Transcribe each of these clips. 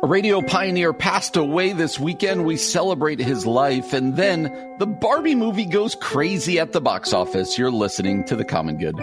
A radio pioneer passed away this weekend. We celebrate his life. And then the Barbie movie goes crazy at the box office. You're listening to The Common Good.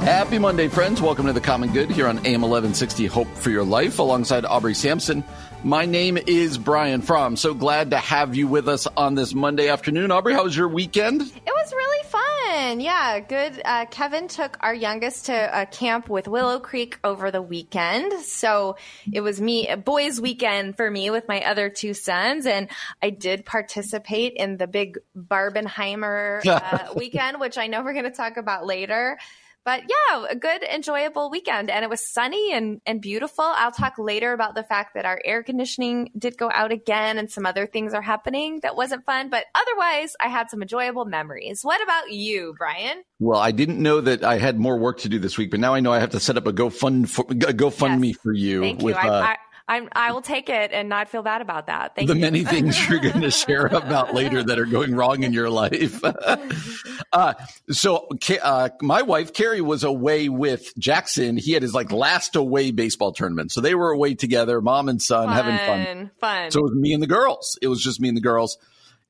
Happy Monday, friends. Welcome to The Common Good here on AM 1160 Hope for Your Life alongside Aubrey Sampson. My name is Brian Fromm. So glad to have you with us on this Monday afternoon. Aubrey, how was your weekend? It was really fun. Yeah, good. Uh, Kevin took our youngest to a camp with Willow Creek over the weekend. So it was me, a boys' weekend for me with my other two sons. And I did participate in the big Barbenheimer uh, weekend, which I know we're going to talk about later but yeah, a good, enjoyable weekend. And it was sunny and, and beautiful. I'll talk later about the fact that our air conditioning did go out again and some other things are happening that wasn't fun. But otherwise, I had some enjoyable memories. What about you, Brian? Well, I didn't know that I had more work to do this week, but now I know I have to set up a GoFund for, GoFundMe yes. for you. Thank with, you. I, uh, I, I'm, I will take it and not feel bad about that. Thank the you. many things you're going to share about later that are going wrong in your life. uh, so, uh, my wife Carrie was away with Jackson. He had his like last away baseball tournament, so they were away together, mom and son, fun, having fun. Fun. So it was me and the girls. It was just me and the girls,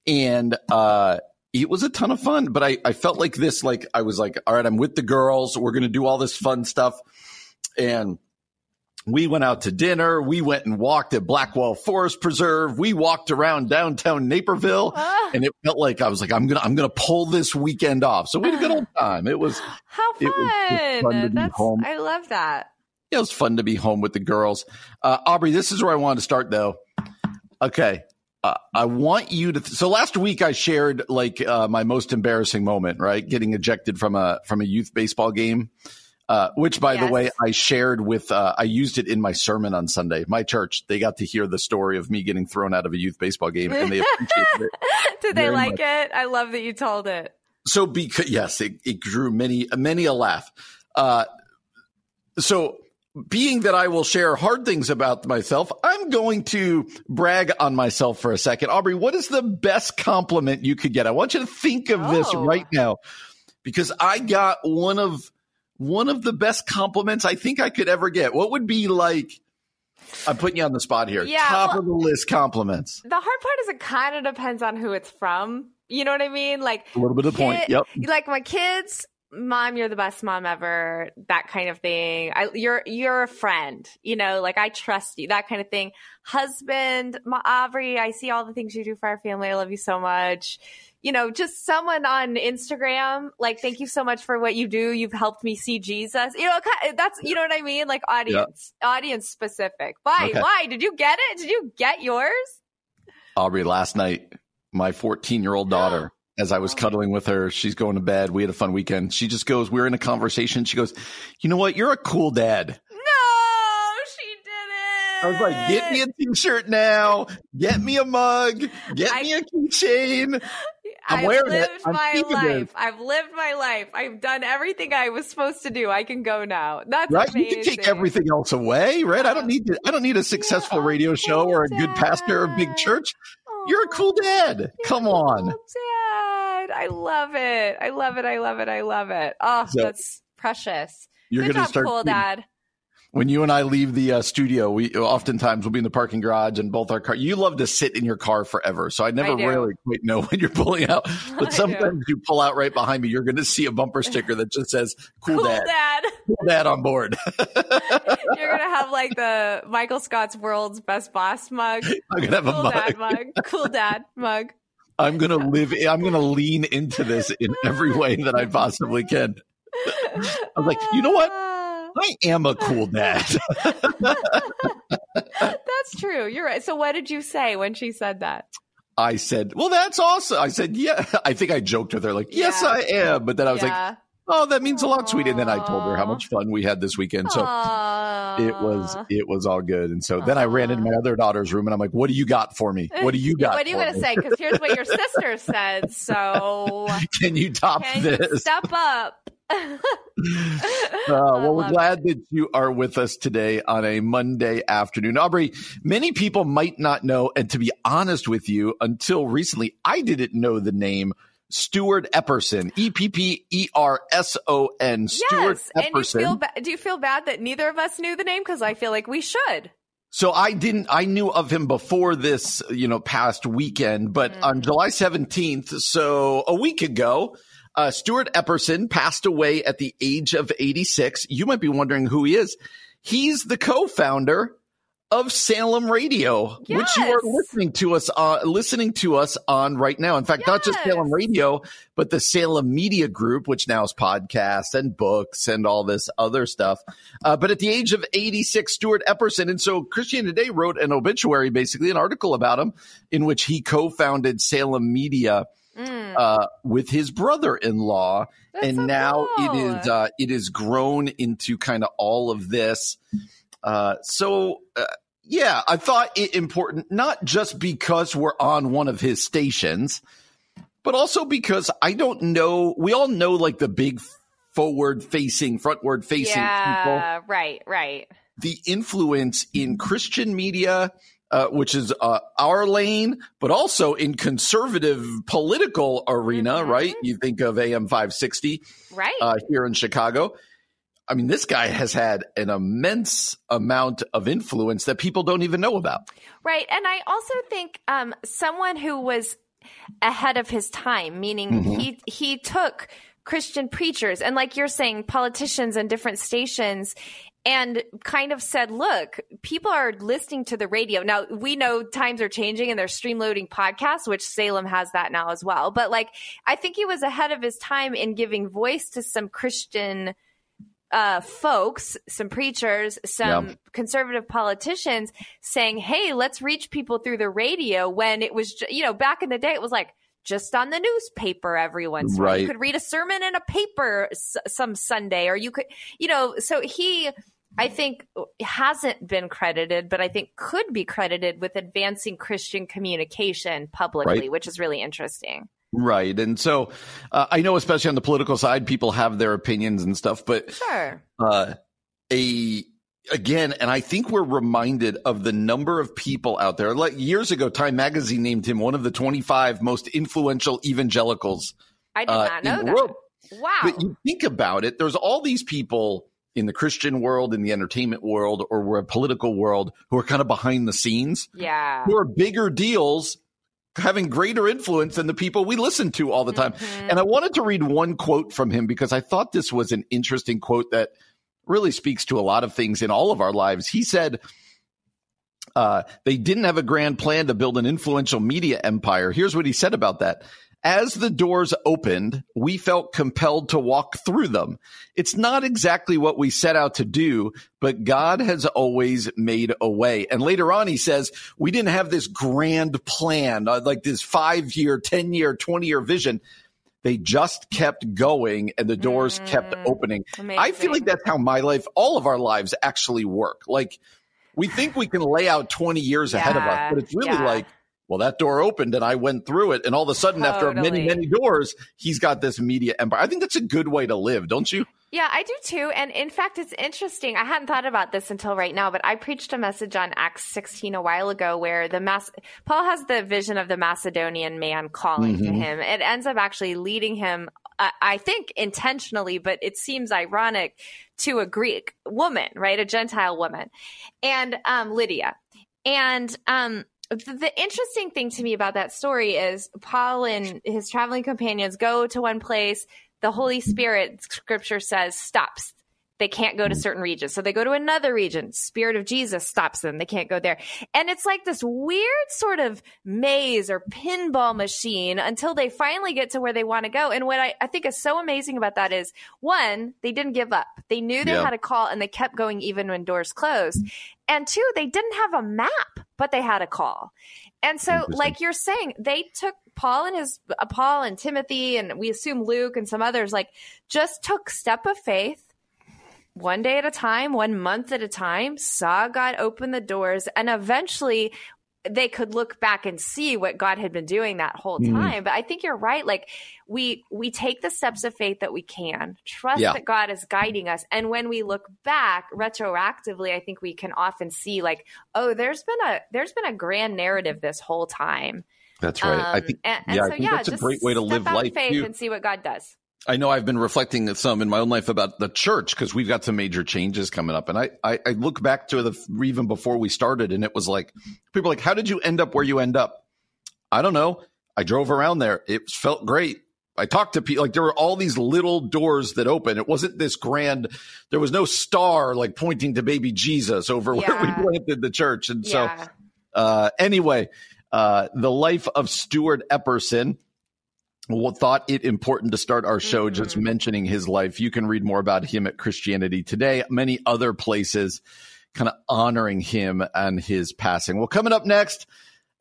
and uh, it was a ton of fun. But I, I felt like this, like I was like, all right, I'm with the girls. We're going to do all this fun stuff, and we went out to dinner. We went and walked at Blackwell Forest Preserve. We walked around downtown Naperville, ah. and it felt like I was like, I'm gonna, I'm gonna pull this weekend off. So we had a good old time. It was how fun! Was fun That's, home. I love that. It was fun to be home with the girls. Uh, Aubrey, this is where I wanted to start, though. Okay, uh, I want you to. Th- so last week I shared like uh, my most embarrassing moment, right? Getting ejected from a from a youth baseball game. Uh, which, by yes. the way, I shared with, uh, I used it in my sermon on Sunday. My church, they got to hear the story of me getting thrown out of a youth baseball game and they appreciated it. Did they like much. it? I love that you told it. So, because, yes, it, it drew many, many a laugh. Uh, so, being that I will share hard things about myself, I'm going to brag on myself for a second. Aubrey, what is the best compliment you could get? I want you to think of oh. this right now because I got one of one of the best compliments I think I could ever get. What would be like? I'm putting you on the spot here. Yeah, Top well, of the list compliments. The hard part is it kind of depends on who it's from. You know what I mean? Like a little bit of the point. Yep. Like my kids, mom, you're the best mom ever. That kind of thing. I, you're you're a friend. You know, like I trust you. That kind of thing. Husband, my Aubrey, I see all the things you do for our family. I love you so much you know, just someone on Instagram, like, thank you so much for what you do. You've helped me see Jesus. You know, that's, you know what I mean? Like audience, yeah. audience specific. Why? Okay. Why? Did you get it? Did you get yours? Aubrey, last night, my 14 year old daughter, as I was cuddling with her, she's going to bed. We had a fun weekend. She just goes, we we're in a conversation. She goes, you know what? You're a cool dad. No, she didn't. I was like, get me a t-shirt now. Get me a mug. Get I, me a keychain. I've lived my life. I've lived my life. I've done everything I was supposed to do. I can go now. That's right. Amazing. You can take everything else away, right? I don't uh, need to, I don't need a successful yeah, radio show or a dad. good pastor or a big church. Oh, You're a cool dad. You're Come on. Cool dad. I love it. I love it. I love it. I love it. Oh, so that's precious. You're going to start cool dad when you and I leave the uh, studio, we oftentimes will be in the parking garage and both our car. You love to sit in your car forever, so I never I really quite know when you're pulling out. But sometimes you pull out right behind me, you're going to see a bumper sticker that just says "Cool, cool Dad." dad. Cool Dad on board. you're going to have like the Michael Scott's World's Best Boss mug. I'm going to have cool a mug. Dad mug. Cool Dad mug. I'm going to live. I'm going to lean into this in every way that I possibly can. I was like, you know what? I am a cool dad. that's true. You're right. So what did you say when she said that? I said, well, that's awesome. I said, yeah. I think I joked with her like, yes, yeah. I am. But then I was yeah. like, Oh, that means a lot, sweetie. And then I told her how much fun we had this weekend. So Aw. it was it was all good. And so then I ran into my other daughter's room and I'm like, "What do you got for me? What do you got? What are you going to me? say? Because here's what your sister said. So Can you top can you this?" step up? Uh, well, we're glad that you are with us today on a Monday afternoon. Aubrey, many people might not know, and to be honest with you, until recently, I didn't know the name Stuart Epperson, E P P E R S O N. Stuart yes. And you feel ba- do you feel bad that neither of us knew the name? Because I feel like we should. So I didn't, I knew of him before this, you know, past weekend, but Mm. on July 17th, so a week ago, uh, Stuart Epperson passed away at the age of 86. You might be wondering who he is. He's the co-founder of Salem Radio, which you are listening to us, uh, listening to us on right now. In fact, not just Salem Radio, but the Salem Media Group, which now is podcasts and books and all this other stuff. Uh, but at the age of 86, Stuart Epperson. And so Christian Today wrote an obituary, basically an article about him in which he co-founded Salem Media, Mm. uh, with his brother-in-law. That's and so now it cool. is, uh, it is grown into kind of all of this. Uh, so, uh, yeah, I thought it important, not just because we're on one of his stations, but also because I don't know, we all know like the big forward facing, frontward facing people yeah. Right. Right. the influence in Christian media, uh, which is uh, our lane, but also in conservative political arena, Mhm. right? You think of AM 560 Right. uh, here in Chicago. I mean, this guy has had an immense amount of influence that people don't even know about. Right. And I also think um, someone who was ahead of his time, meaning Mhm. he he took Christian preachers and like you're saying, politicians and different stations and kind of said, look, people are listening to the radio. Now we know times are changing and they're streamloading podcasts, which Salem has that now as well. But like I think he was ahead of his time in giving voice to some Christian uh, folks, some preachers, some Yeah. conservative politicians saying, "Hey, let's reach people through the radio." When it was, you know, back in the day, it was like just on the newspaper every once in a while. You could read a sermon in a paper s- some Sunday, or you could, you know. So he, I think, hasn't been credited, but I think could be credited with advancing Christian communication publicly, Right. which is really interesting. Right. And so uh, I know, especially on the political side, people have their opinions and stuff, but Sure. uh, a again, and I think we're reminded of the number of people out there. Like years ago, Time Magazine named him one of the 25 most influential evangelicals I did uh, not in know the that. world. Wow. But you think about it, there's all these people in the Christian world, in the entertainment world, or we're a political world who are kind of behind the scenes, yeah. who are bigger deals, having greater influence than the people we listen to all the time. Mhm. And I wanted to read one quote from him because I thought this was an interesting quote that really speaks to a lot of things in all of our lives. He said, uh, they didn't have a grand plan to build an influential media empire. Here's what he said about that. As the doors opened, we felt compelled to walk through them. It's not exactly what we set out to do, but God has always made a way. And later on, he says, we didn't have this grand plan, uh, like this five year, 10 year, 20 year vision. They just kept going and the doors kept Mm. opening. I feel like that's how my life, all of our lives actually work. Like we think we can lay out 20 years ahead of us, but it's really yeah. like, well, that door opened and I went through it. And all of a sudden, after many, many doors, he's got this media empire. I think that's a good way to live, don't you? Yeah, I do too. And in fact, it's interesting. I hadn't thought about this until right now, but I preached a message on Acts 16 a while ago where the mass, Paul has the vision of the Macedonian man calling to Mhm. him. It ends up actually leading him, I I think intentionally, but it seems ironic to a Greek woman, right? A Gentile woman and, um, Lydia. And, um, the the interesting thing to me about that story is Paul and his traveling companions go to one place. The Holy Spirit, scripture says, stops. They can't go to mm. certain regions. So they go to another region. Spirit of Jesus stops them. They can't go there. And it's like this weird sort of maze or pinball machine until they finally get to where they want to go. And what I, I think is so amazing about that is one, they didn't give up. They knew they Yeah. had a call and they kept going even when doors closed. And two, they didn't have a map, but they had a call. And so, like you're saying, they took Paul and his uh, Paul and Timothy and we assume Luke and some others like just took step of faith one day at a time, one month at a time, saw God open the doors, and eventually they could look back and see what God had been doing that whole Mm. time. But I think you're right. Like we we take the steps of faith that we can, trust Yeah. that God is guiding us, and when we look back retroactively, I think we can often see like, oh, there's been a there's been a grand narrative this whole time. That's right. I Um, think and, and yeah, so I think yeah, that's a great way to live life faith too. and see what God does. I know I've been reflecting some in my own life about the church because we've got some major changes coming up. And I, I, I look back to the even before we started, and it was like people are like, How did you end up where you end up? I don't know. I drove around there. It felt great. I talked to people like there were all these little doors that open. It wasn't this grand. There was no star like pointing to baby Jesus over where we planted the church. And so uh, anyway, uh, the life of Stuart Epperson. Thought it important to start our show just mentioning his life. You can read more about him at Christianity Today, many other places, kind of honoring him and his passing. Well, coming up next,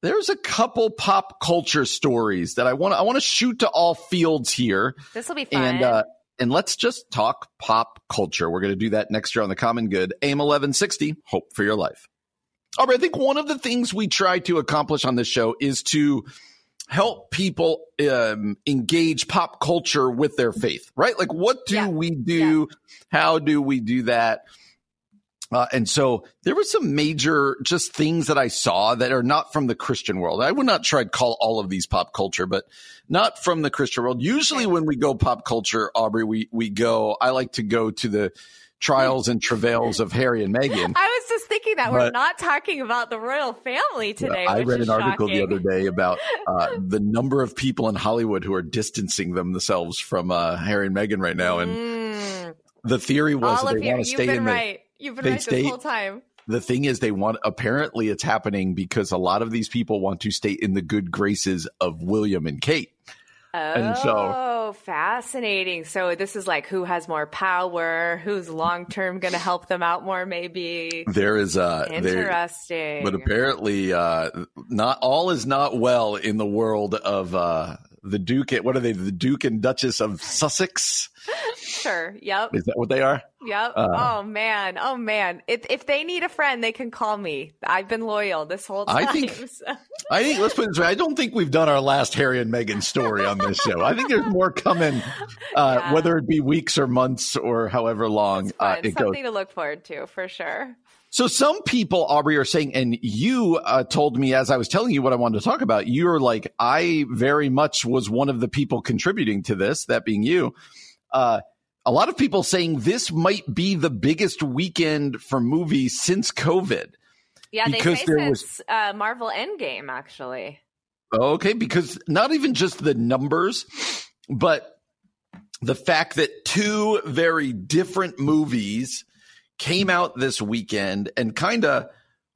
there's a couple pop culture stories that I want. to I want to shoot to all fields here, This will be fun. and uh, and let's just talk pop culture. We're going to do that next year on the Common Good. AM 1160. Hope for your life. All right, I think one of the things we try to accomplish on this show is to help people um, engage pop culture with their faith, right? Like, what do Yeah. we do? How do we do that? Uh, and so there were some major just things that I saw that are not from the Christian world. I would not try to call all of these pop culture, but not from the Christian world. Usually when we go pop culture, Aubrey, we, we go, I like to go to the trials and travails of Harry and Meghan. I was just thinking that we're not talking about the royal family today. I read an article the other day about uh, the number of people in Hollywood who are distancing themselves from uh, Harry and Meghan right now, and Mm, the theory was they want to stay in the. right. You've been right stay- this whole time. The thing is, they want. Apparently, it's happening because a lot of these people want to stay in the good graces of William and Kate. Oh, And so- fascinating. So this is like who has more power, who's long term going to help them out more, maybe. There is uh, there, Interesting. but apparently, uh, not all is not well in the world of uh, the Duke. What are they? The Duke and Duchess of Sussex. Sure. Yep. Is that what they are? Yep. Uh, oh man. Oh man. If if they need a friend, they can call me. I've been loyal this whole time. I think- so- I think let's put it this way. I don't think we've done our last Harry and Meghan story on this show. I think there's more coming, uh, Yeah. whether it be weeks or months or however long It's uh, it goes. Something to look forward to for sure. So some people, Aubrey, are saying, and you uh, told me as I was telling you what I wanted to talk about, you're like, I very much was one of the people contributing to this, that being you. Uh, a lot of people saying this might be the biggest weekend for movies since COVID. Yeah, they Because say there was- uh, Marvel Endgame actually. Okay, because not even just the numbers, but the fact that two very different movies came out this weekend and kind of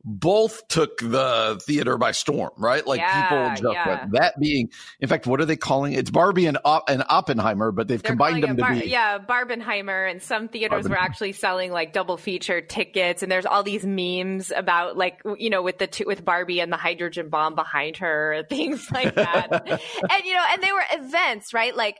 both took the theater by storm, right? Like Yeah, people just yeah. that being, in fact, what are they calling it? It's Barbie and, and Oppenheimer, but they've They're combined them it to Bar- be. yeah Barbenheimer, and some theaters were actually selling like double feature tickets, and there's all these memes about like you know with the two, with Barbie and the hydrogen bomb behind her, things like that, and you know, and they were events, right? Like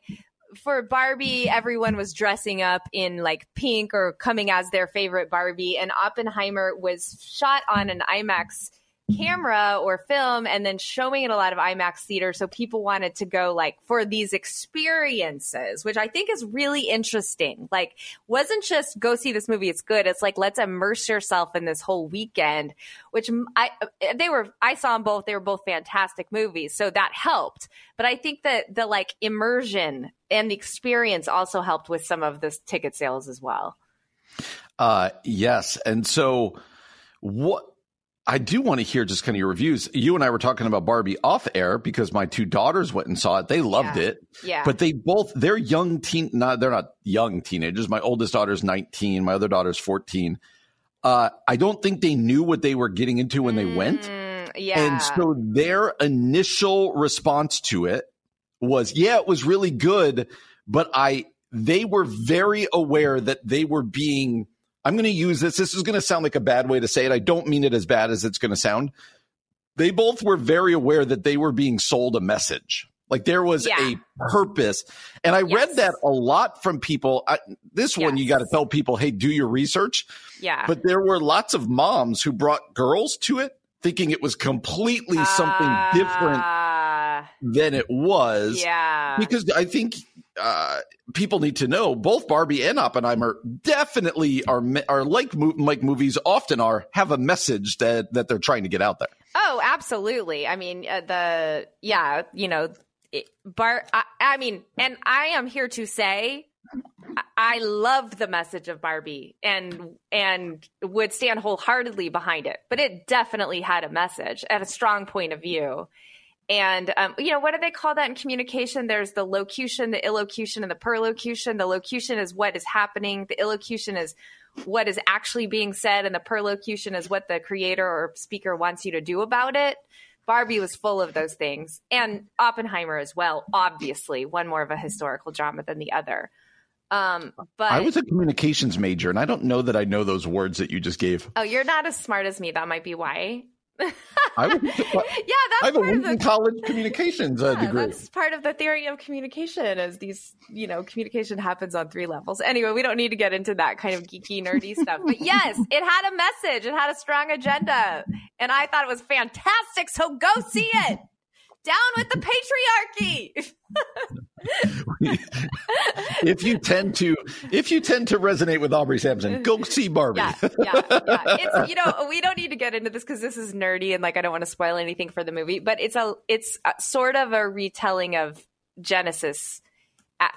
for Barbie, everyone was dressing up in like pink or coming as their favorite Barbie, and Oppenheimer was shot on an IMAX camera or film and then showing it a lot of IMAX theater. So people wanted to go like for these experiences, which I think is really interesting. Like wasn't just go see this movie. It's good. It's like, let's immerse yourself in this whole weekend, which I, they were, I saw them both. They were both fantastic movies. So that helped. But I think that the like immersion and the experience also helped with some of this ticket sales as well. Uh, yes. And so what I do want to hear just kind of your reviews. You and I were talking about Barbie off air because my two daughters went and saw it. They loved Yeah. it. Yeah. But they both they're young teen not they're not young teenagers. My oldest daughter's 19, my other daughter's 14. Uh, I don't think they knew what they were getting into when they went. Mm, yeah. And so their initial response to it was, yeah, it was really good, but I, they were very aware that they were being, I'm going to use this. This is going to sound like a bad way to say it. I don't mean it as bad as it's going to sound. they both were very aware that they were being sold a message. Like there was Yeah. a purpose. And I Yes. read that a lot from people. I, this one, you got to tell people, hey, do your research. Yeah. But there were lots of moms who brought girls to it thinking it was completely something different Ah, than it was. yeah. Because I think uh, people need to know both Barbie and Oppenheimer definitely are are like like movies often are have a message that that they're trying to get out there. Oh, absolutely. I mean, uh, the yeah, you know, Bar. I, I mean, and I am here to say, I- I love the message of Barbie and and would stand wholeheartedly behind it. But it definitely had a message and a strong point of view. And um, you know, what do they call that in communication? There's the locution, the illocution, and the perlocution. The locution is what is happening. The illocution is what is actually being said, and the perlocution is what the creator or speaker wants you to do about it. Barbie was full of those things, and Oppenheimer as well. Obviously, one more of a historical drama than the other. Um, but I was a communications major, and I don't know that I know those words that you just gave. oh, you're not as smart as me. That might be why. I, was, yeah, that's I have a part of the College communications uh, Yeah, degree. That's part of the theory of communication is these, you know, communication happens on three levels. Anyway, we don't need to get into that kind of geeky, nerdy stuff. But yes, it had a message. It had a strong agenda. And I thought it was fantastic. So go see it. Down with the patriarchy. if you tend to if you tend to resonate with Aubrey Sampson, go see Barbie. Yeah, yeah, yeah. It's you know we don't need to get into this because this is nerdy and like I don't want to spoil anything for the movie, but it's a it's a, sort of a retelling of Genesis,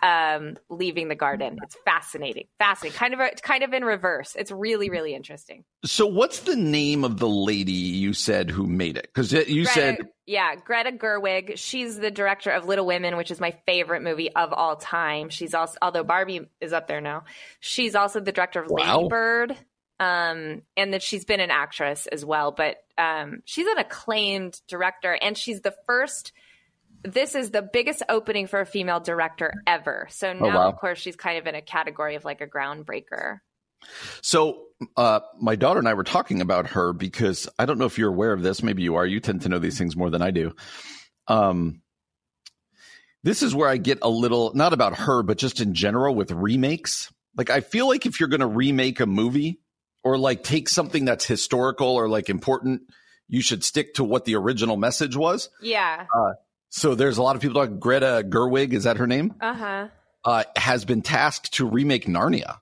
um, leaving the garden. It's fascinating, fascinating. Kind of a, kind of in reverse. It's really really interesting. So, what's the name of the lady you said who made it? Because you Greta, said yeah, Greta Gerwig. She's the director of Little Women, which is my favorite movie of all time. She's also, although Barbie is up there now, she's also the director of Wow. Lady Bird. Um, and that she's been an actress as well, but um, she's an acclaimed director, and she's the first. This is the biggest opening for a female director ever. So now, Oh, wow. of course, she's kind of in a category of like a groundbreaker. so. Uh, my daughter and I were talking about her because I don't know if you're aware of this. Maybe you are. You tend to know these things more than I do. Um, this is where I get a little not about her, but just in general with remakes. Like I feel like if you're going to remake a movie or like take something that's historical or like important, you should stick to what the original message was. Yeah. So there's a lot of people talking. Greta Gerwig. Is that her name? Uh huh. Uh, has been tasked to remake Narnia,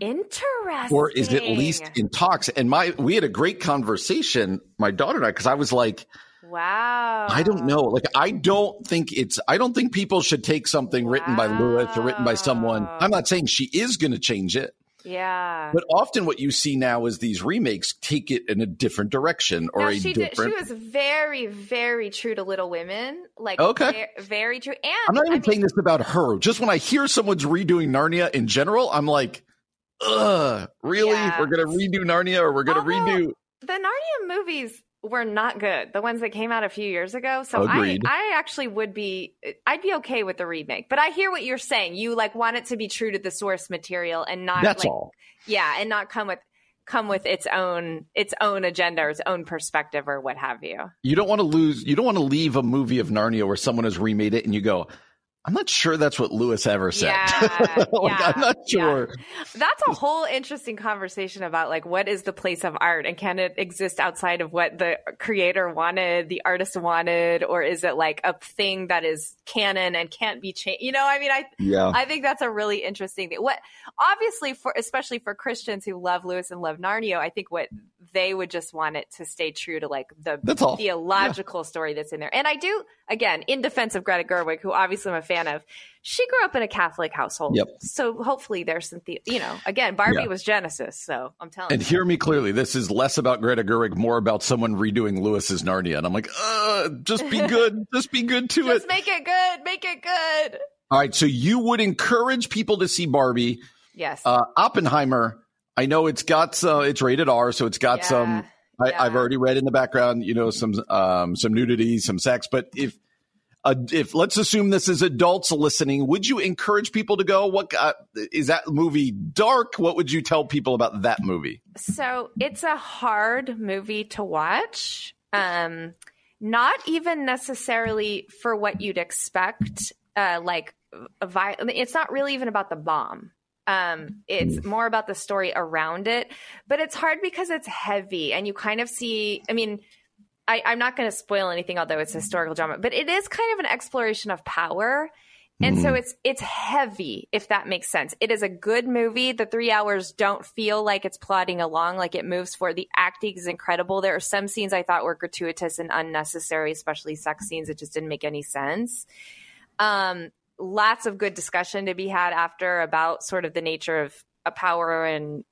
Interesting. or is at least in talks. And my, we had a great conversation, my daughter and I, because I was like, Wow. I don't know. Like, I don't think it's, I don't think people should take something written by Lewis or written by someone. I'm not saying she is going to change it, Yeah. but often what you see now is these remakes take it in a different direction or Now, a she did, different. she was very, very true to Little Women. Like, Okay. ve- very, true. And I'm not even I mean, saying this about her. Just when I hear someone's redoing Narnia in general, I'm like, ugh, really? Yeah. We're going to redo Narnia or we're going to redo. the Narnia movies were not good. The ones that came out a few years ago. So I, I actually would be, I'd be okay with the remake. But I hear what you're saying. You like want it to be true to the source material and not That's like, all. yeah, and not come with come with its own its own agenda or its own perspective or what have you. You don't want to lose, you don't want to leave a movie of Narnia where someone has remade it and you go, I'm not sure that's what Lewis ever said. Yeah, like, yeah, I'm not sure. That's a whole interesting conversation about like what is the place of art and can it exist outside of what the creator wanted, the artist wanted, or is it like a thing that is canon and can't be changed? You know, I mean, I Yeah. I think that's a really interesting thing. What obviously for especially for Christians who love Lewis and love Narnia, I think what they would just want it to stay true to like the theological story that's in there. And I do again in defense of Greta Gerwig, who obviously I'm a fan of. She grew up in a Catholic household, Yep. so hopefully there's some, the- you know, again, Barbie Yeah. was Genesis, so I'm telling And you. hear me clearly. This is less about Greta Gerwig, more about someone redoing Lewis's Narnia. And I'm like, uh, just be good. just be good to Just it. make it good, make it good. All right. So you would encourage people to see Barbie. Yes. Uh, Oppenheimer, I know it's got some, it's rated R, so it's got Yeah, some, I, yeah. I've already read in the background, you know, some, um, some nudity, some sex, but if, uh, if let's assume this is adults listening, would you encourage people to go? What uh, is that movie dark? What would you tell people about that movie? So it's a hard movie to watch. Um, not even necessarily for what you'd expect, uh, like a vi- it's not really even about the bomb. Um, it's more about the story around it, but it's hard because it's heavy and you kind of see, I mean, I, I'm not going to spoil anything, although it's historical drama, but it is kind of an exploration of power. And so it's it's heavy, if that makes sense. It is a good movie. The three hours don't feel like it's plodding along, like it moves forward. The acting is incredible. There are some scenes I thought were gratuitous and unnecessary, especially sex scenes. It just didn't make any sense. Um, lots of good discussion to be had after about sort of the nature of a power and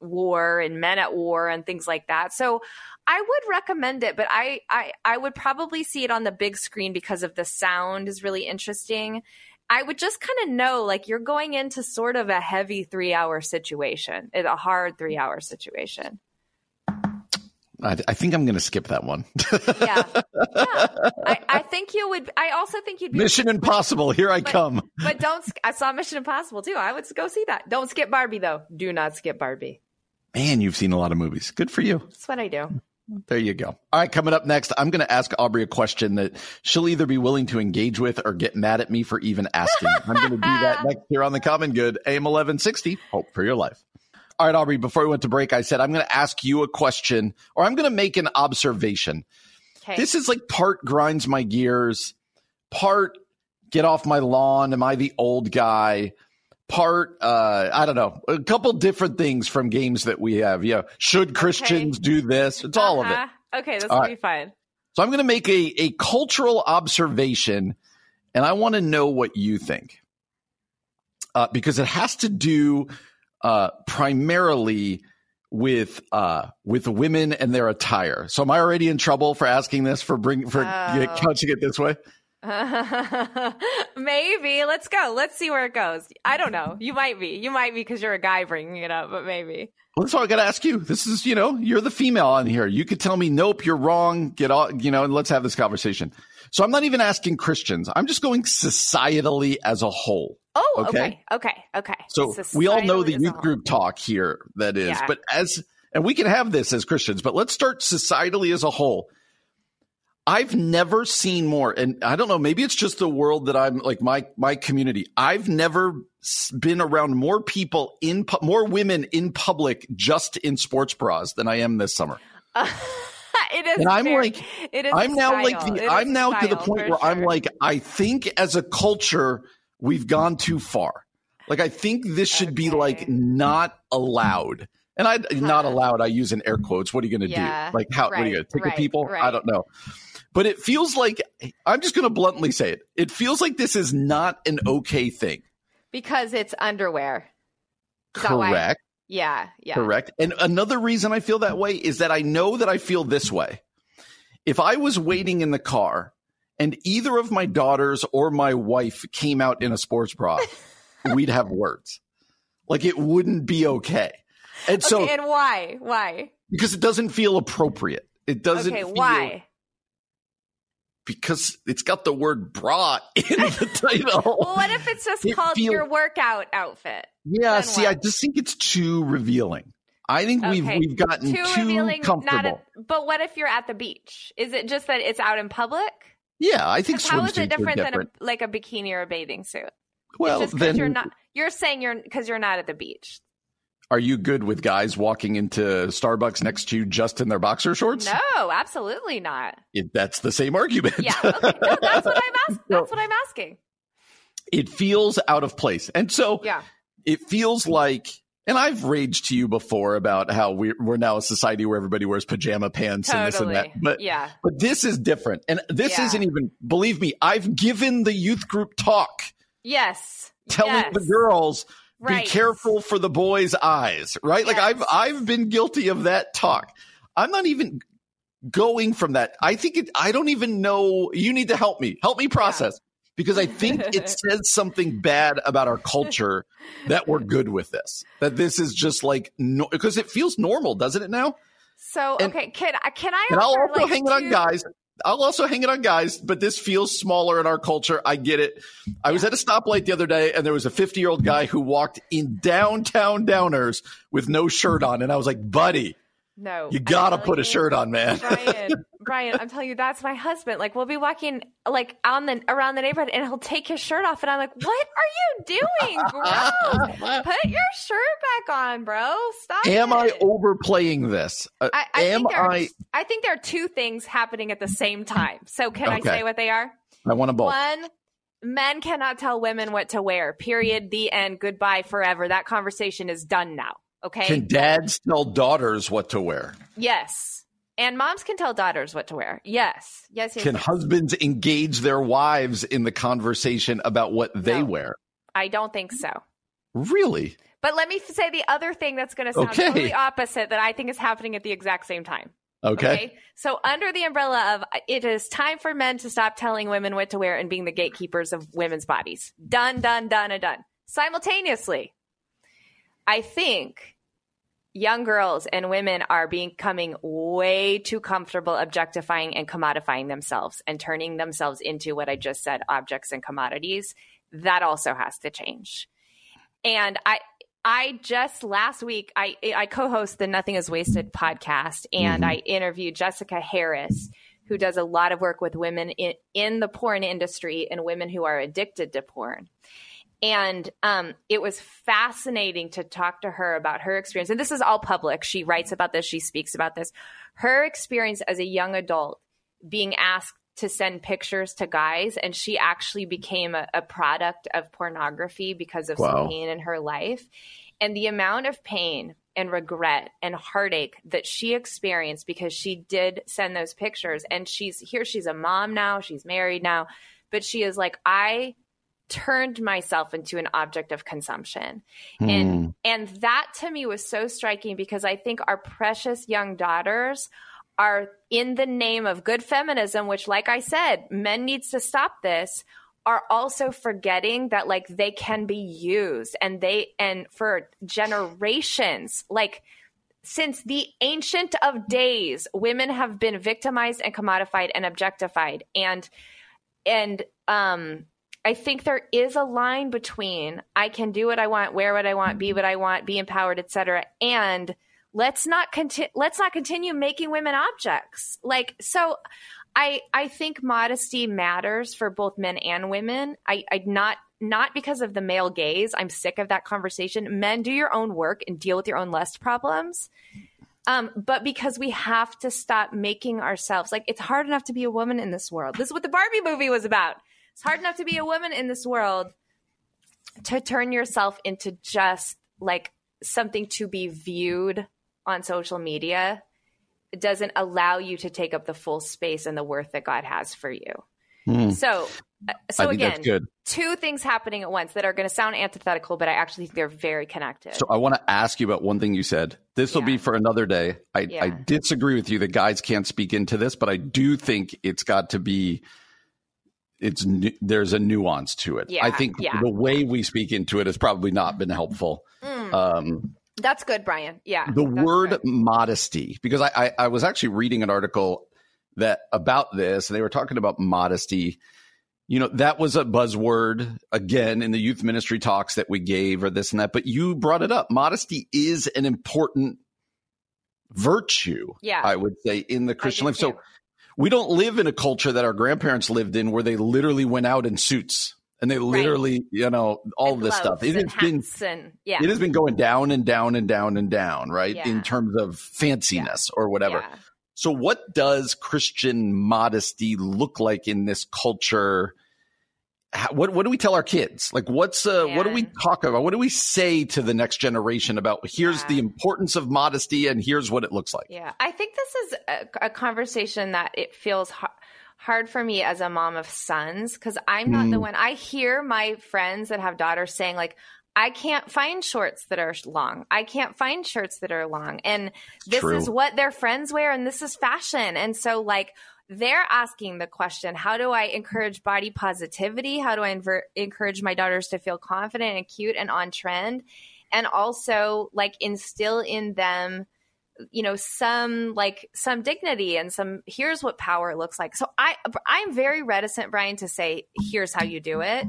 war and men at war and things like that. So I would recommend it, but I, I I would probably see it on the big screen because of the sound is really interesting. I would just kind of know like you're going into sort of a heavy three hour situation, a hard three hour situation. I, I think I'm going to skip that one. Yeah, yeah. I, I think you would. I also think you'd be Mission Impossible, here I But- come. But don't. I saw Mission Impossible too. I would go see that. Don't skip Barbie though. Do not skip Barbie. Man, you've seen a lot of movies. Good for you. That's what I do. There you go. All right, coming up next, I'm going to ask Aubrey a question that she'll either be willing to engage with or get mad at me for even asking. I'm going to do that next here on the Common Good, AM 1160. Hope for your life. All right, Aubrey, before we went to break, I said I'm going to ask you a question or I'm going to make an observation. Okay. This is like part grinds my gears, part get off my lawn. Am I the old guy? Part, uh, I don't know, a couple different things from games that we have. Yeah. Should Christians do this? It's all of it. Uh-huh. Okay, this All will right. be fine. So I'm going to make a, a cultural observation and I want to know what you think. Uh, because it has to do uh, primarily with uh, with women and their attire. So am I already in trouble for asking this for bring for Oh. couching it this way? maybe. Let's go. Let's see where it goes. I don't know. You might be. You might be because you're a guy bringing it up, but maybe. Well, that's all I got to ask you. This is, you know, you're the female on here. You could tell me, nope, you're wrong. Get all, you know, and let's have this conversation. So I'm not even asking Christians. I'm just going societally as a whole. Oh, Okay. okay. Okay. Okay. So we all know the Societally as a youth group talk here that is, Yeah. but as, and we can have this as Christians, but let's start societally as a whole. I've never seen more, and I don't know, maybe it's just the world that I'm like my my community. I've never been around more people in pu- more women in public just in sports bras than I am this summer. it is. And I'm like, it is. I'm now like style. It the, I'm now to the point where I'm like I think as a culture we've gone too far. Like I think this should be like not allowed. And I not allowed I use in air quotes. What are you going to Yeah, do? Like how what are you to take right, people? I don't know. But it feels like I'm just going to bluntly say it. It feels like this is not an okay thing. because it's underwear. Is? Correct. Yeah. Yeah. Correct. And another reason I feel that way is that I know that I feel this way. If I was waiting in the car and either of my daughters or my wife came out in a sports bra, we'd have words. Like it wouldn't be okay. And so and why? Why? because it doesn't feel appropriate. It doesn't Okay, feel why? because it's got the word bra in the title. Well, what if it's just It called feel- your workout outfit? yeah, then see, what? I just think it's too revealing. I think we've we've gotten Too, too, revealing. comfortable. Not a, but what if you're at the beach? Is it just that it's out in public? Yeah, I think How is it different, different. than a, like a bikini or a bathing suit? Well, it's just 'cause then you're not. You're saying you're because you're not at the beach. are you good with guys walking into Starbucks next to you just in their boxer shorts? No, absolutely not. It, that's the same argument. Yeah, okay. No, that's what I'm asking. That's what I'm asking. it feels out of place. And so Yeah. it feels like, and I've raged to you before about how we're, we're now a society where everybody wears pajama pants and this and that. But, yeah. but this is different. And this Yeah. isn't even, believe me, I've given the youth group talk Yes. telling yes. the girls, Right. be careful for the boys' eyes, right? Like I've I've been guilty of that talk. I'm not even going from that. I think it I don't even know you need to help me. Help me process because I think it says something bad about our culture that we're good with this. That this is just like no, because it feels normal, doesn't it now? So And- okay, can I can I And I'll also like, hang it on guys. I'll also hang it on guys, but this feels smaller in our culture. I get it. I was at a stoplight the other day and there was a 50 year old guy who walked in downtown Downers with no shirt on. And I was like, buddy, no, you gotta put a shirt on, man. Brian, Brian, I'm telling you, that's my husband. Like we'll be walking like on the around the neighborhood, and he'll take his shirt off, and I'm like, "What are you doing, bro? Put your shirt back on, bro. Stop." Am it. I overplaying this? Uh, I, I am think there are, I? I think there are two things happening at the same time. So can I say what they are? I want them both. One, men cannot tell women what to wear. Period. The end. Goodbye forever. That conversation is done now. Okay. Can dads tell daughters what to wear? yes. And moms can tell daughters what to wear. Yes. Yes. yes Can yes. husbands engage their wives in the conversation about what they No. wear? I don't think so. Really? But let me say the other thing that's going to sound Okay. totally opposite that I think is happening at the exact same time. Okay. So, under the umbrella of uh, it is time for men to stop telling women what to wear and being the gatekeepers of women's bodies. Done, done, done, and done. Simultaneously, I think young girls and women are becoming way too comfortable objectifying and commodifying themselves and turning themselves into what I just said objects and commodities. That also has to change. And I, I just last week I I co-host the Nothing Is Wasted podcast, and mm-hmm. I interviewed Jessica Harris, who does a lot of work with women in, in the porn industry and women who are addicted to porn. And um, it was fascinating to talk to her about her experience. And this is all public. She writes about this. She speaks about this. Her experience as a young adult being asked to send pictures to guys, and she actually became a, a product of pornography because of Wow. some pain in her life. And the amount of pain and regret and heartache that she experienced because she did send those pictures. And she's here, she's a mom now, she's married now, but she is like, I turned myself into an object of consumption. Hmm. And and that to me was so striking because I think our precious young daughters are in the name of good feminism, which like I said, men needs to stop this, are also forgetting that like they can be used and they and for generations, like since the ancient of days, women have been victimized and commodified and objectified. And and um I think there is a line between I can do what I want, wear what I want, be what I want, be empowered, etc. And let's not continue let's not continue making women objects. Like so I I think modesty matters for both men and women. I I not not because of the male gaze. I'm sick of that conversation. Men do your own work and deal with your own lust problems. Um, but because we have to stop making ourselves like it's hard enough to be a woman in this world. This is what the Barbie movie was about. It's hard enough to be a woman in this world to turn yourself into just like something to be viewed on social media it doesn't allow you to take up the full space and the worth that God has for you. Hmm. So, uh, so again, two things happening at once that are going to sound antithetical, but I actually think they're very connected. So I want to ask you about one thing you said. This will Yeah. be for another day. I, Yeah. I disagree with you that guys can't speak into this, but I do think it's got to be. It's there's a nuance to it. Yeah, I think yeah. the way we speak into it has probably not been helpful. Mm, Um, that's good, Brian. Yeah. the word good. modesty, because I, I, I was actually reading an article that about this, and they were talking about modesty. You know, that was a buzzword again in the youth ministry talks that we gave, or this and that. But you brought it up. Modesty is an important virtue. Yeah. I would say in the Christian life. So too. We don't live in a culture that our grandparents lived in, where they literally went out in suits and they literally, you know, all And this stuff. It has been and yeah. it has been going down and down and down and down, right? Yeah. In terms of fanciness or whatever. Yeah. So, what does Christian modesty look like in this culture? How, what what do we tell our kids? Like, what's uh, what do we talk about? What do we say to the next generation about? Here's Yeah. the importance of modesty, and here's what it looks like. Yeah, I think this is a, a conversation that it feels ha- hard for me as a mom of sons because I'm not the Mm. one. I hear my friends that have daughters saying like, "I can't find shorts that are long. I can't find shirts that are long," and this True. is what their friends wear, and this is fashion, and so like. They're asking the question, how do I encourage body positivity? How do I encourage my daughters to feel confident and cute and on trend? And also, like, instill in them you know some like some dignity and some here's what power looks like so i i'm very reticent brian to say here's how you do it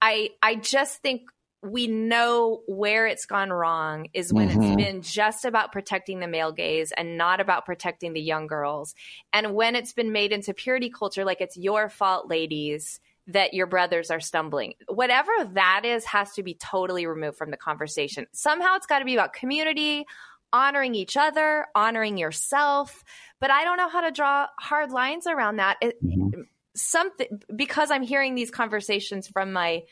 i i just think we know where it's gone wrong is when mm-hmm. it's been just about protecting the male gaze and not about protecting the young girls. And when it's been made into purity culture, like it's your fault, ladies, that your brothers are stumbling. Whatever that is has to be totally removed from the conversation. Somehow it's got to be about community, honoring each other, honoring yourself. But I don't know how to draw hard lines around that. It, mm-hmm. Something because I'm hearing these conversations from my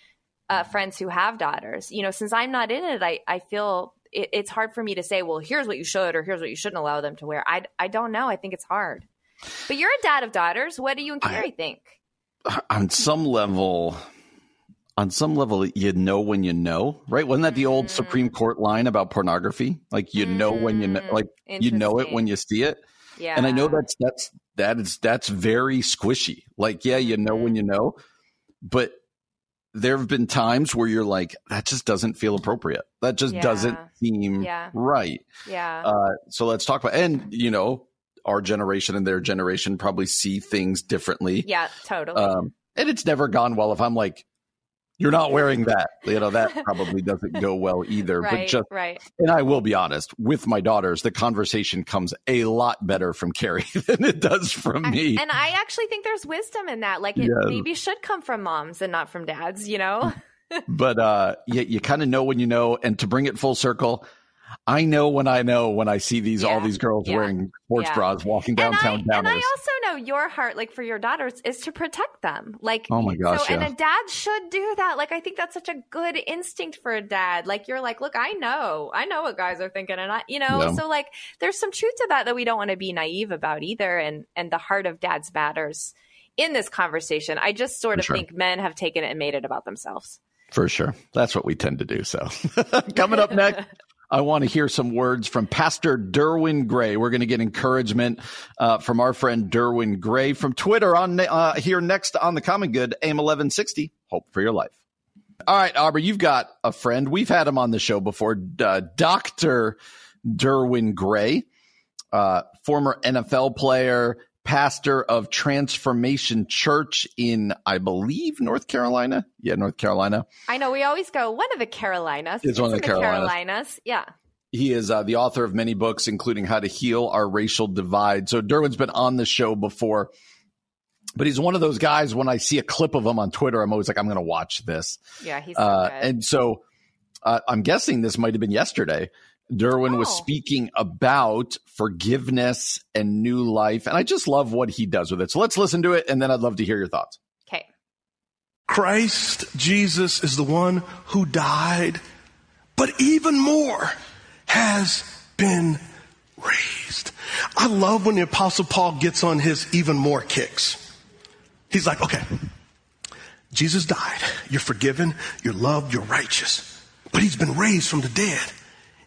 uh, friends who have daughters. You know, since I'm not in it, I, I feel it, it's hard for me to say, well, here's what you should or here's what you shouldn't allow them to wear. I, I don't know. I think it's hard. But you're a dad of daughters. What do you and Carrie I, think? On some level, on some level, you know when you know, right? Wasn't that the old mm. Supreme Court line about pornography? Like you mm. know when you know, mm, like you know it when you see it. Yeah. And I know that's that's that is that's very squishy. Like yeah, you know when mm-hmm. you know, but there have been times where you're like, that just doesn't feel appropriate. That just yeah. doesn't seem yeah. right. Yeah. Uh, so let's talk about, and you know, our generation and their generation probably see things differently. Yeah, totally. Um, and it's never gone well if I'm like, you're not wearing that. You know, that probably doesn't go well either. right, but just, right. and I will be honest with my daughters, the conversation comes a lot better from Carrie than it does from me. and I actually think there's wisdom in that. Like it yes. maybe should come from moms and not from dads, you know? but uh, you, you kind of know when you know. And to bring it full circle, I know when I know when I see these yeah. all these girls yeah. wearing sports yeah. bras walking downtown and I, and I also your heart, like for your daughters, is to protect them. Like, oh my gosh, so, and a dad should do that. Like, I think that's such a good instinct for a dad. Like, you're like, look, I know, I know what guys are thinking, and I, you know, so like, there's some truth to that that we don't want to be naive about either. And and the heart of dads matters in this conversation. I just sort for of sure. think men have taken it and made it about themselves. For sure. That's what we tend to do. So, coming up next. I want to hear some words from Pastor Derwin Gray. We're going to get encouragement uh, from our friend Derwin Gray from Twitter on uh, here next on the Common Good, AM 1160. Hope for your life. All right, Aubrey, you've got a friend. We've had him on the show before, uh, Dr. Derwin Gray, uh, former NFL player, pastor of Transformation Church in, I believe, North Carolina. Yeah, North Carolina. I know we always go one of the Carolinas. It's, it's one of the, the Carolinas. Carolinas. Yeah. He is uh, the author of many books, including How to Heal Our Racial Divide. So Derwin's been on the show before, but he's one of those guys. When I see a clip of him on Twitter, I'm always like, I'm going to watch this. Yeah, he's so uh, and so uh, I'm guessing this might have been yesterday Derwin oh. was speaking about forgiveness and new life. And I just love what he does with it. So let's listen to it, and then I'd love to hear your thoughts. Okay. Christ Jesus is the one who died, but even more has been raised. I love when the Apostle Paul gets on his even more kicks. He's like, okay, Jesus died. You're forgiven, you're loved, you're righteous. But he's been raised from the dead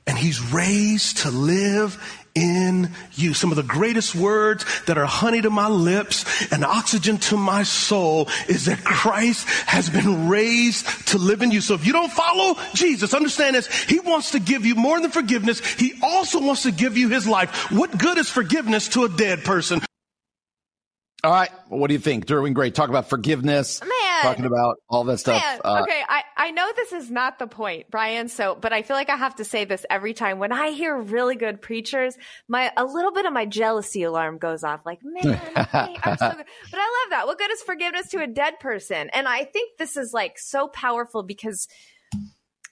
and he's raised to live in you. Some of the greatest words that are honey to my lips and oxygen to my soul is that Christ has been raised to live in you. So if you don't follow Jesus, understand this. He wants to give you more than forgiveness. He also wants to give you his life. What good is forgiveness to a dead person? All right. What do you think? Derwin Gray, talk about forgiveness. Man. Talking about all that stuff. Uh, okay. I, I know this is not the point, Brian. So, but I feel like I have to say this every time. When I hear really good preachers, my, a little bit of my jealousy alarm goes off like, man, I'm so good. But I love that. What good is forgiveness to a dead person? And I think this is like so powerful because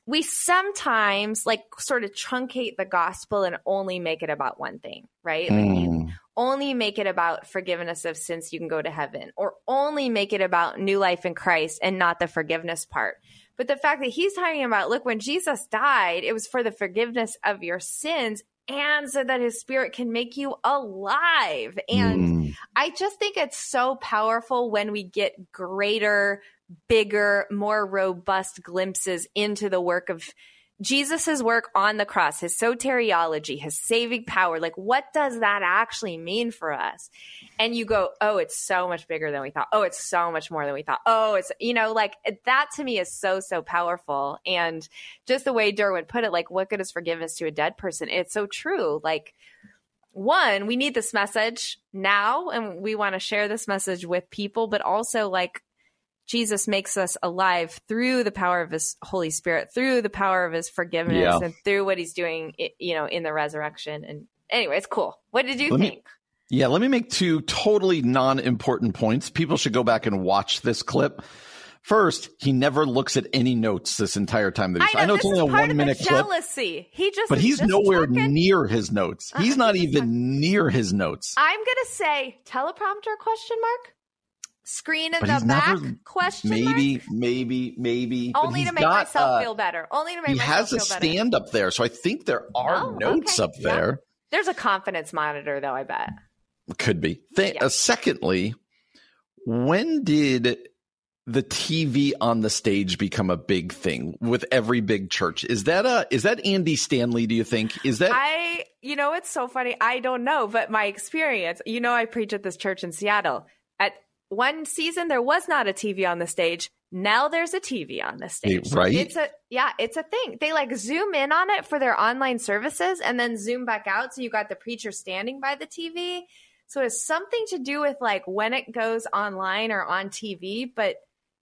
we sometimes like sort of truncate the gospel and only make it about one thing, right? Like you mm. Only make it about forgiveness of sins, you can go to heaven, or only make it about new life in Christ and not the forgiveness part. But the fact that he's talking about, look, when Jesus died, it was for the forgiveness of your sins and so that his spirit can make you alive. And mm. I just think it's so powerful when we get greater bigger, more robust glimpses into the work of Jesus's work on the cross, his soteriology, his saving power, like what does that actually mean for us? And you go, oh, it's so much bigger than we thought. Oh, it's so much more than we thought. Oh, it's, you know, like that to me is so, so powerful. And just the way Derwin put it, like, what good is forgiveness to a dead person? It's so true. Like, one, we need this message now, and we want to share this message with people, but also like Jesus makes us alive through the power of his Holy Spirit, through the power of his forgiveness, Yeah. and through what he's doing, you know, in the resurrection. And anyway, it's cool. What did you Let me- think? Yeah, let me make two totally non-important points. People should go back and watch this clip. First, he never looks at any notes this entire time that he's. I know, it's only a of the one-minute clip, jealousy. He just, but he's just nowhere talking. near his notes. He's Uh, not he's even near his notes. I'm gonna say teleprompter question mark, screen in But the back never- question Maybe, mark. maybe, maybe. Only to make myself uh, feel better. Only to make He myself has a feel better. stand up there, so I think there are Oh, notes okay. up there. There's a confidence monitor, though. I bet. Could be. Th- uh, secondly, when did the TV on the stage become a big thing with every big church? Is that a is that Andy Stanley? Do you think is that? I, you know, it's so funny. I don't know, but my experience, you know, I preach at this church in Seattle. At one season, there was not a TV on the stage. Now there's a TV on the stage. right? It's a, yeah, it's a thing. They like zoom in on it for their online services and then zoom back out. So you got the preacher standing by the TV. So it's something to do with like when it goes online or on TV. But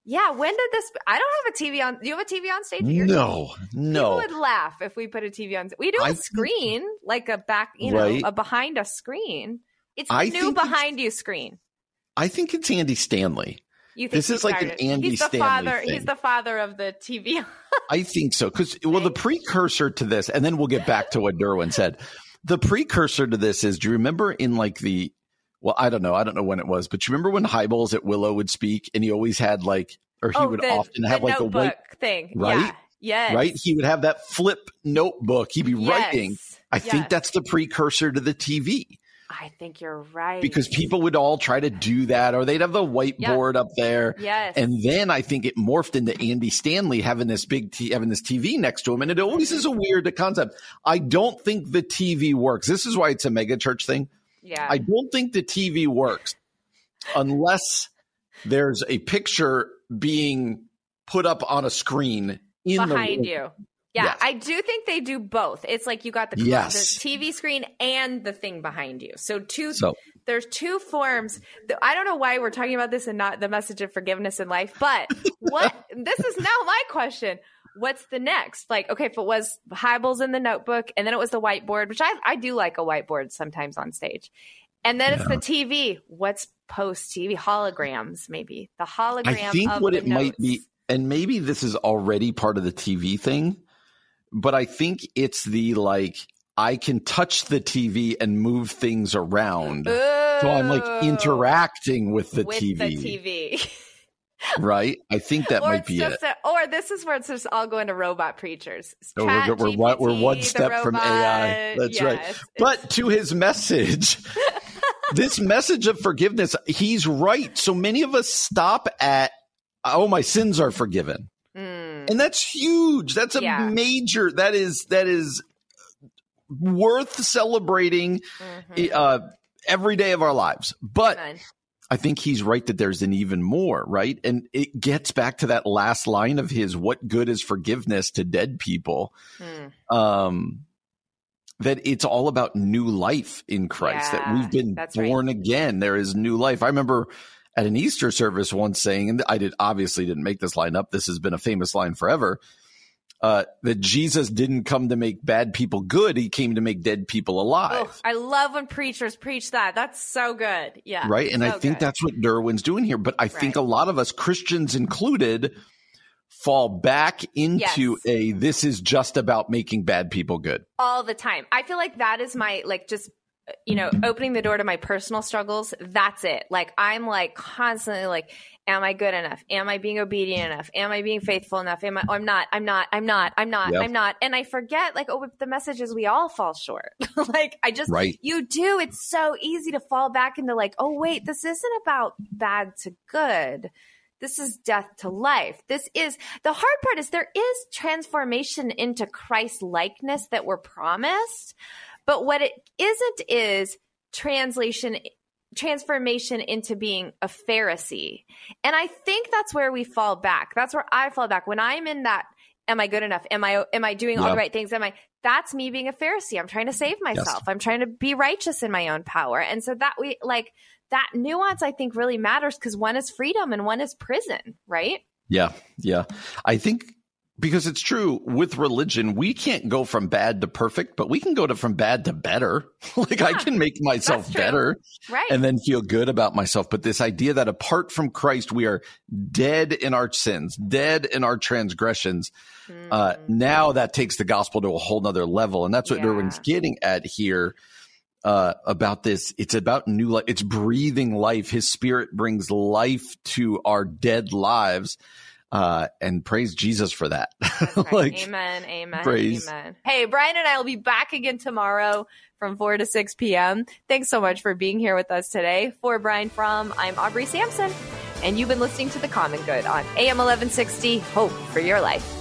yeah, when did this? I don't have a TV on. Do you have a TV on stage? your no, People would laugh if we put a TV on. We do I a think- screen, like a back, you know, Right. a behind a screen. It's the I new think it's- behind you screen. I think it's Andy Stanley. You think This is like an Andy he's the Stanley father. thing. He's the father of the TV. I think so. Because, well, the precursor to this, and then we'll get back to what Derwin said. The precursor to this is do you remember in like the, well, I don't know. I don't know when it was, but you remember when Hybels at Willow would speak and he always had like, or he oh, would the, often the have like a white, thing, Right? Yeah. Yes. right? He would have that flip notebook. He'd be Yes. writing. I think that's the precursor to the TV I think you're right. because people would all try to do that or they'd have the whiteboard up there. Yes. And then I think it morphed into Andy Stanley having this big, t- having this TV next to him. And it always is a weird concept. I don't think the TV works. This is why it's a mega church thing. yeah. I don't think the TV works unless there's a picture being put up on a screen in behind the you. Yeah, Yes. I do think they do both. It's like you got the, Yes. the TV screen and the thing behind you. So two So there's two forms. I don't know why we're talking about this and not the message of forgiveness in life, but what this is now my question. What's the next? Like, okay, if it was Hybels in the notebook and then it was the whiteboard, which I, I do like a whiteboard sometimes on stage. And then it's the TV. What's post TV? Holograms, maybe. The hologram I think what it might be, and maybe this is already part of the TV thing, but I think it's the like I can touch the TV and move things around. So I'm like interacting with the with TV, the TV. right? I think that or might be it. a, uh, or this is where it's just all going to robot preachers. Oh, we're, we're, one, we're one step from AI. That's right. But to his message, this message of forgiveness, he's right. So many of us stop at, oh, my sins are forgiven. And that's huge. That's a Yeah. major, that is, that is worth celebrating mhm. uh, every day of our lives. But Amen. I think he's right that there's an even more, right? And it gets back to that last line of his, what good is forgiveness to dead people? Mm. um that it's all about new life in Christ that we've been that's right. born again there is new life i remember at an easter service once saying and i did obviously didn't make this line up this has been a famous line forever uh, that jesus didn't come to make bad people good he came to make dead people alive Oh, I love when preachers preach that. That's so good. Yeah. right and i think good. that's what derwin's doing here but i think a lot of us christians included fall back into Yes. a this is just about making bad people good all the time. I feel like that is my like just you know opening the door to my personal struggles. That's it. Like I'm like constantly like, am I good enough? Am I being obedient enough? Am I being faithful enough? Am I? Oh, I'm not. I'm not. I'm not. I'm not. Yep. I'm not. And I forget like oh, the message is we all fall short. like I just Right. you do. It's so easy to fall back into like oh wait, this isn't about bad to good. This is death to life. This is the hard part is there is transformation into Christ likeness that we're promised. But what it isn't is translation transformation into being a Pharisee. And I think that's where we fall back. That's where I fall back when I'm in that am I good enough? Am I am I doing all the right things? Am I that's me being a Pharisee. I'm trying to save myself. Yes. I'm trying to be righteous in my own power. And so that we like that nuance I think really matters because one is freedom and one is prison, right? Yeah. Yeah. I think because it's true with religion, we can't go from bad to perfect, but we can go to from bad to better. like yeah, I can make myself better right. and then feel good about myself. But this idea that apart from Christ, we are dead in our sins, dead in our transgressions. Mm. Uh, hmm. now that takes the gospel to a whole nother level. And that's what yeah. Derwin's getting at here. Uh, about this. It's about new life. It's breathing life. His spirit brings life to our dead lives uh, and praise Jesus for that. Right. like, amen, amen, praise. amen. Hey, Brian and I will be back again tomorrow from 4 to 6 p.m. Thanks so much for being here with us today. For Brian From, I'm Aubrey Sampson, and you've been listening to The Common Good on AM 1160, Hope for Your Life.